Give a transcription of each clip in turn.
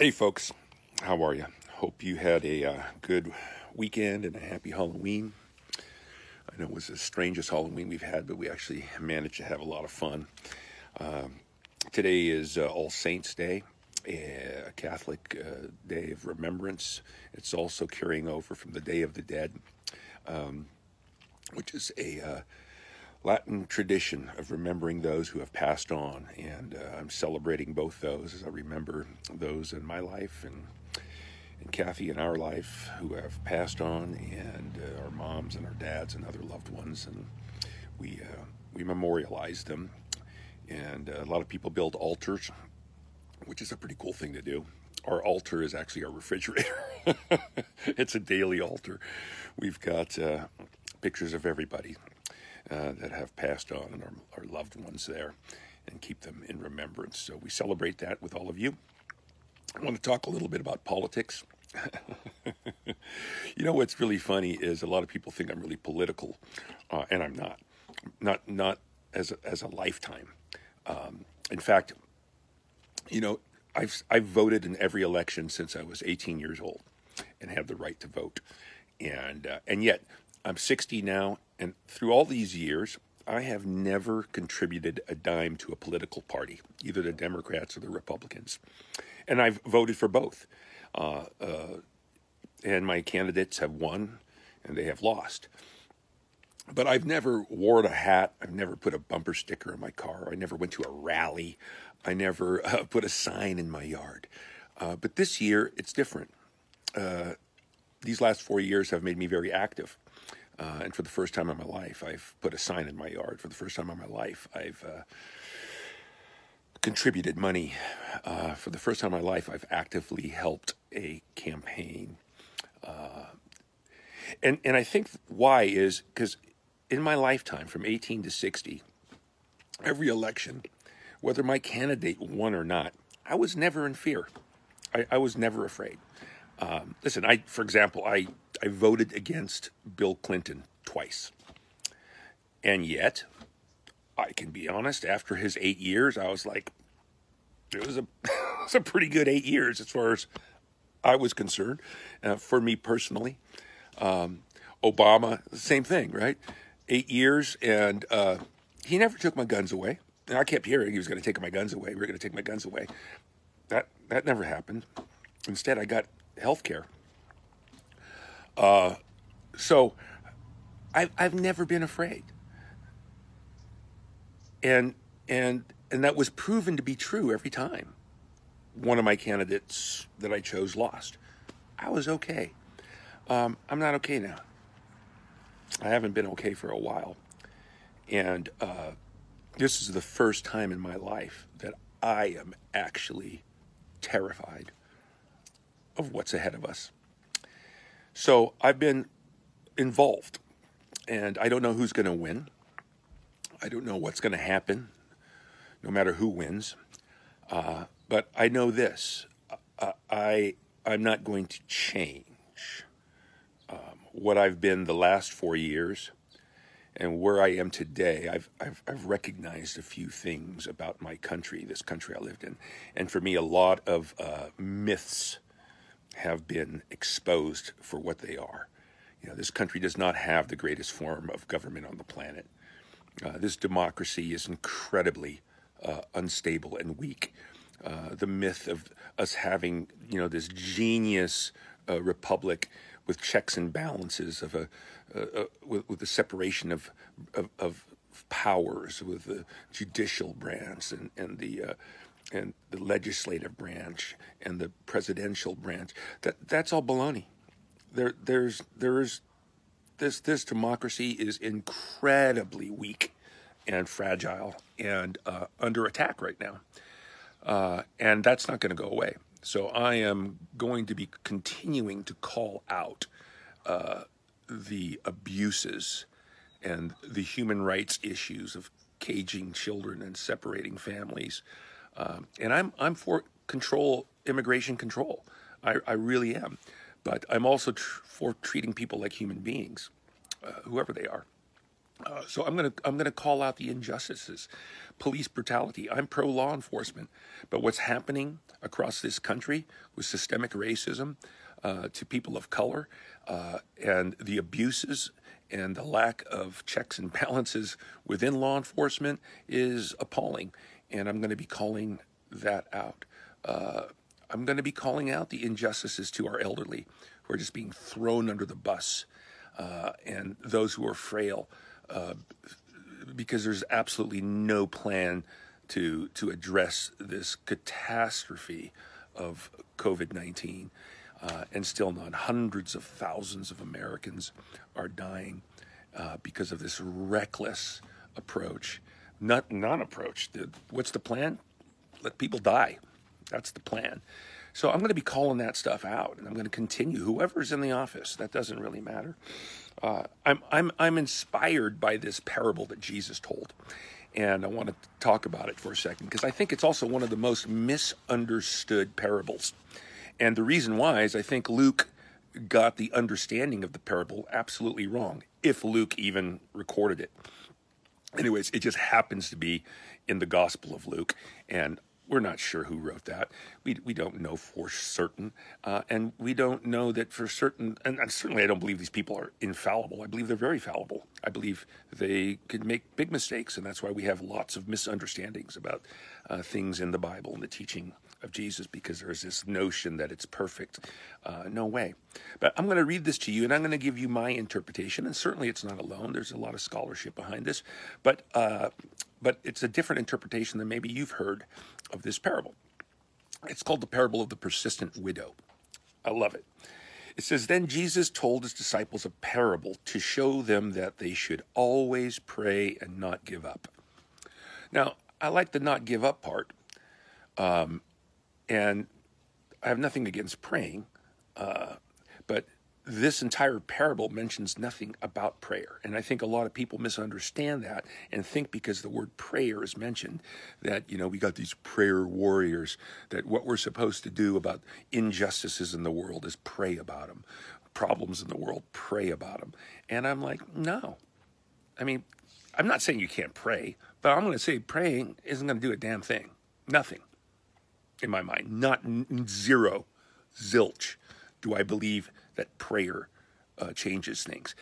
Hey, folks, how are you? Hope you had a uh, good weekend and a happy Halloween. I know it was the strangest Halloween we've had, but we actually managed to have a lot of fun. Um, today is uh, All Saints' Day, a Catholic uh, day of remembrance. It's also carrying over from the Day of the Dead, um, which is a uh, Latin tradition of remembering those who have passed on, and uh, I'm celebrating both those as I remember those in my life and and Kathy in our life who have passed on, and uh, our moms and our dads and other loved ones, and we uh, we memorialize them. And uh, a lot of people build altars, which is a pretty cool thing to do. Our altar is actually our refrigerator. it's a daily altar. We've got uh, pictures of everybody uh, that have passed on and our, our loved ones there and keep them in remembrance. So we celebrate that with all of you. I want to talk a little bit about politics. you know what's really funny is a lot of people think I'm really political, uh, and I'm not. Not not as a, as a lifetime. Um, in fact, you know, I've I've voted in every election since I was 18 years old, and have the right to vote, and uh, and yet I'm 60 now, and through all these years, I have never contributed a dime to a political party, either the Democrats or the Republicans. And I've voted for both. Uh, uh, and my candidates have won and they have lost. But I've never worn a hat. I've never put a bumper sticker in my car. I never went to a rally. I never uh, put a sign in my yard. Uh, but this year, it's different. Uh, these last four years have made me very active. Uh, and for the first time in my life, I've put a sign in my yard. For the first time in my life, I've uh, contributed money. Uh, for the first time in my life, I've actively helped a campaign. Uh, and, and I think why is because in my lifetime, from 18 to 60, every election, whether my candidate won or not, I was never in fear. I, I was never afraid. Um, listen, I, for example, I, I voted against Bill Clinton twice. And yet, I can be honest, after his eight years, I was like, it was a, it was a pretty good eight years as far as I was concerned. Uh, for me personally, um, Obama, same thing, right? Eight years, and uh, he never took my guns away. And I kept hearing he was going to take my guns away. We were going to take my guns away. That that never happened. Instead, I got health care. Uh, so I've, I've never been afraid. And, and, and that was proven to be true every time. One of my candidates that I chose lost. I was okay. Um, I'm not okay now. I haven't been okay for a while. And uh, this is the first time in my life that I am actually terrified of what's ahead of us. So I've been involved, and I don't know who's going to win. I don't know what's going to happen, no matter who wins. Uh, but I know this: I I'm not going to change um, what I've been the last four years, and where I am today. I've, I've I've recognized a few things about my country, this country I lived in, and for me, a lot of uh, myths have been exposed for what they are. You know, this country does not have the greatest form of government on the planet. Uh, this democracy is incredibly uh, unstable and weak. Uh, the myth of us having, you know, this genius uh, republic with checks and balances of a, with, with, the separation of, of, of, powers, with the judicial branch and, and the uh, and the legislative branch and the presidential branch. That that's all baloney. There there's there's this this democracy is incredibly weak and fragile and uh, under attack right now, uh, and that's not going to go away. So I am going to be continuing to call out uh, the abuses and the human rights issues of caging children and separating families um, and I'm I'm for control, immigration control. I, I really am, but I'm also tr- for treating people like human beings, uh, whoever they are. Uh, so I'm to I'm to call out the injustices, police brutality. I'm pro law enforcement, but what's happening across this country with systemic racism uh, to people of color uh, and the abuses and the lack of checks and balances within law enforcement is appalling, and I'm going to be calling that out. Uh, I'm going to be calling out the injustices to our elderly who are just being thrown under the bus uh, and those who are frail uh, because there's absolutely no plan to to address this catastrophe of COVID nineteen, uh, and still not. Hundreds of thousands of Americans are dying uh, because of this reckless approach, not non-approach. What's the plan? Let people die. That's the plan. So I'm going to be calling that stuff out, and I'm going to continue. Whoever's in the office, that doesn't really matter. Uh, I'm I'm I'm inspired by this parable that Jesus told, and I want to talk about it for a second because I think it's also one of the most misunderstood parables, and the reason why is I think Luke got the understanding of the parable absolutely wrong, if Luke even recorded it. Anyways, it just happens to be in the Gospel of Luke, and we're not sure who wrote that. We, we don't know for certain. Uh, and we don't know that for certain, and, and, certainly I don't believe these people are infallible. I believe they're very fallible. I believe they could make big mistakes, and that's why we have lots of misunderstandings about uh, things in the Bible and the teaching of Jesus because there's this notion that it's perfect. Uh, no way. But I'm going to read this to you and I'm going to give you my interpretation. And certainly it's not alone, there's a lot of scholarship behind this. But, uh, but it's a different interpretation than maybe you've heard of this parable. It's called the parable of the persistent widow. I love it. It says, Then Jesus told his disciples a parable to show them that they should always pray and not give up. Now, I like the not give up part. Um, and I have nothing against praying, uh, but this entire parable mentions nothing about prayer. And I think a lot of people misunderstand that and think because the word prayer is mentioned that, you know, we got these prayer warriors, that what we're supposed to do about injustices in the world is pray about them, problems in the world, pray about them. And I'm like, no. I mean, I'm not saying you can't pray, but I'm going to say praying isn't going to do a damn thing. Nothing in my mind. Not zero, zilch, do I believe that prayer uh, changes things.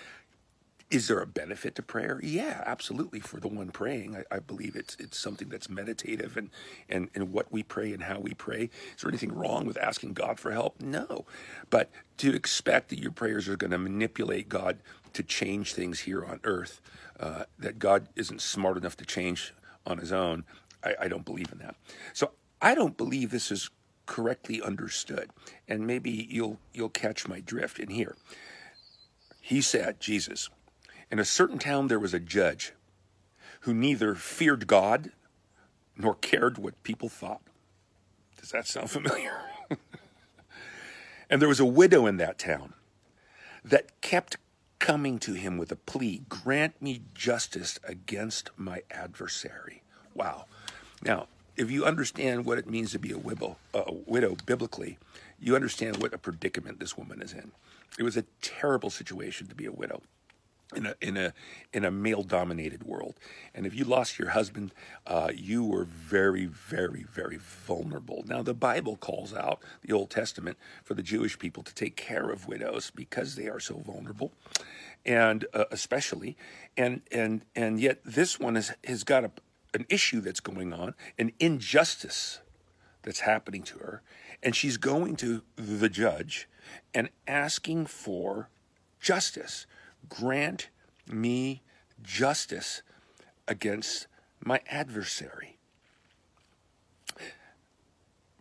Is there a benefit to prayer? Yeah, absolutely. For the one praying, I, I, believe it's it's something that's meditative and, and and what we pray and how we pray. Is there anything wrong with asking God for help? No, but to expect that your prayers are going to manipulate God to change things here on earth, uh, that God isn't smart enough to change on His own, I, I don't believe in that. So I don't believe this is correctly understood, and maybe you'll you'll catch my drift in here. He said, Jesus, in a certain town there was a judge who neither feared God nor cared what people thought. Does that sound familiar? and there was a widow in that town that kept coming to him with a plea grant me justice against my adversary. Wow. Now, if you understand what it means to be a widow, widow biblically, you understand what a predicament this woman is in. It was a terrible situation to be a widow in a in a in a male dominated world. And if you lost your husband, uh, you were very, very, very vulnerable. Now the Bible calls out the Old Testament for the Jewish people to take care of widows because they are so vulnerable, and uh, especially and and and yet this one has has got a an issue that's going on, an injustice that's happening to her, and she's going to the judge and asking for justice. Grant me justice against my adversary.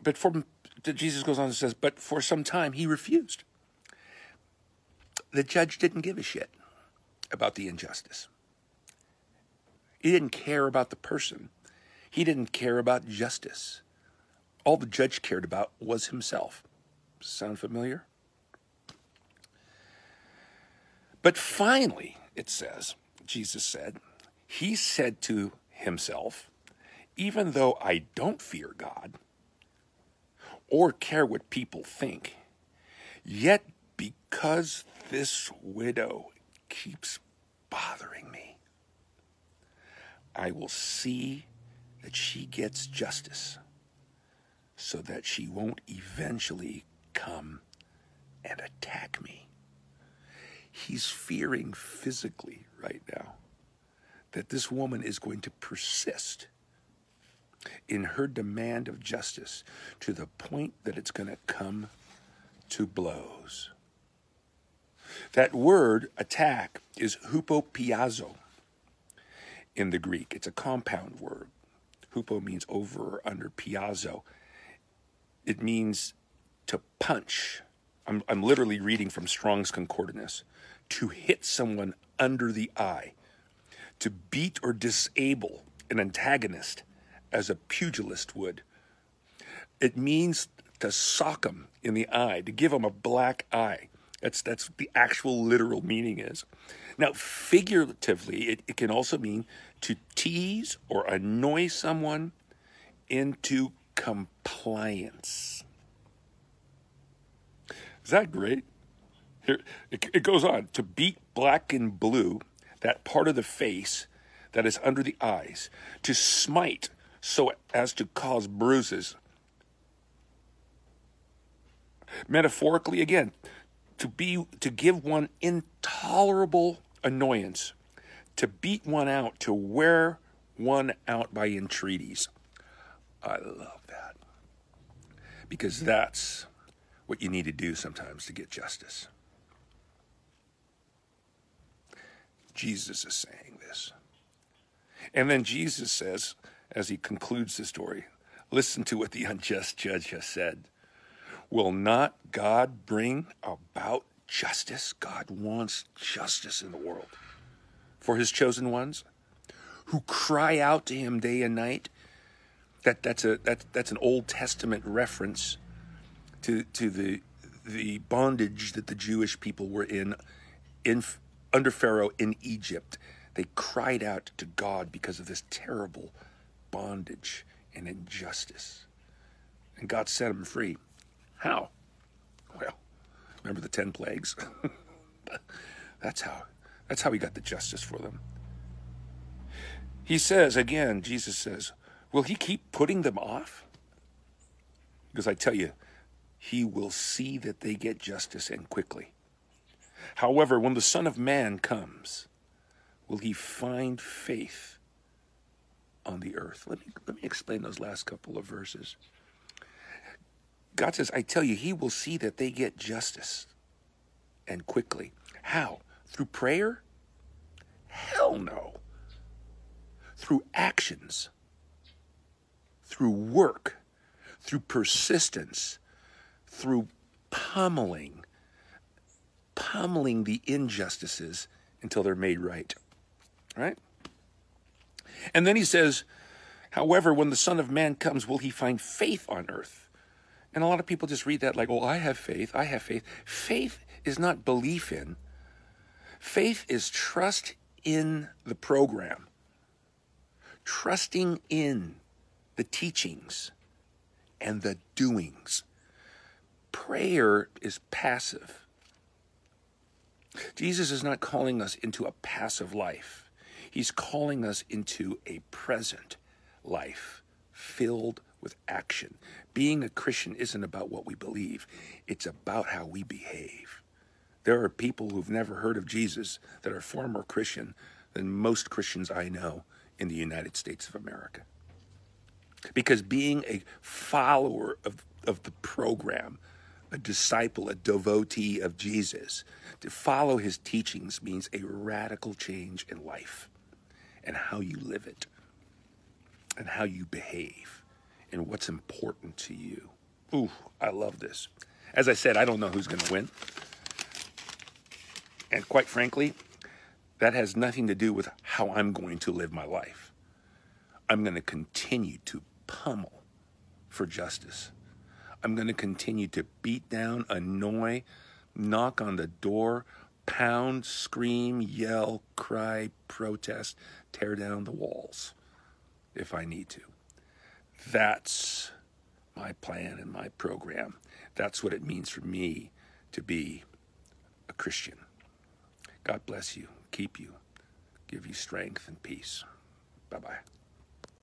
But for Jesus goes on and says, but for some time he refused. The judge didn't give a shit about the injustice. He didn't care about the person. He didn't care about justice. All the judge cared about was himself. Sound familiar? But finally, it says, Jesus said, He said to himself, Even though I don't fear God or care what people think, yet because this widow keeps bothering me, I will see that she gets justice so that she won't eventually come and attack me. He's fearing physically right now that this woman is going to persist in her demand of justice to the point that it's going to come to blows. That word attack is hupopiazo in the Greek. It's a compound word. Hupo means over or under, piazo. It means to punch. I'm, I'm literally reading from Strong's Concordance. To hit someone under the eye, to beat or disable an antagonist as a pugilist would. It means to sock him in the eye, to give him a black eye. That's that's the actual literal meaning is. Now, figuratively, it, it can also mean to tease or annoy someone into compliance. Is that great? Here it, it goes on to beat black and blue, that part of the face that is under the eyes, to smite so as to cause bruises. Metaphorically, again, to be to give one intolerable annoyance, to beat one out, to wear one out by entreaties. I love that. Because that's what you need to do sometimes to get justice. Jesus is saying this. And then Jesus says, as he concludes the story, listen to what the unjust judge has said. Will not God bring about justice? God wants justice in the world for his chosen ones who cry out to him day and night. That, that's, a, that, that's an Old Testament reference to, to the, the bondage that the Jewish people were in, in under Pharaoh in Egypt. They cried out to God because of this terrible bondage and injustice. And God set them free. How? Well, remember the 10 plagues? that's how that's how he got the justice for them. He says again, Jesus says, "Will he keep putting them off?" Because I tell you, he will see that they get justice and quickly. However, when the Son of Man comes, will he find faith on the earth? Let me let me explain those last couple of verses. God says, I tell you, he will see that they get justice and quickly. How? Through prayer? Hell no. Through actions, through work, through persistence, through pummeling, pummeling the injustices until they're made right. Right? And then he says, However, when the Son of Man comes, will he find faith on earth? And a lot of people just read that like, oh, I have faith. I have faith. Faith is not belief in, faith is trust in the program, trusting in the teachings and the doings. Prayer is passive. Jesus is not calling us into a passive life. He's calling us into a present life filled with action. Being a Christian isn't about what we believe, it's about how we behave. There are people who've never heard of Jesus that are far more Christian than most Christians I know in the United States of America. Because being a follower of, of the program, a disciple, a devotee of Jesus, to follow his teachings means a radical change in life and how you live it and how you behave and what's important to you. Ooh, I love this. As I said, I don't know who's going to win. And quite frankly, that has nothing to do with how I'm going to live my life. I'm going to continue to pummel for justice. I'm going to continue to beat down, annoy, knock on the door, pound, scream, yell, cry, protest, tear down the walls if I need to. That's my plan and my program. That's what it means for me to be a Christian. God bless you, keep you, give you strength and peace. Bye bye.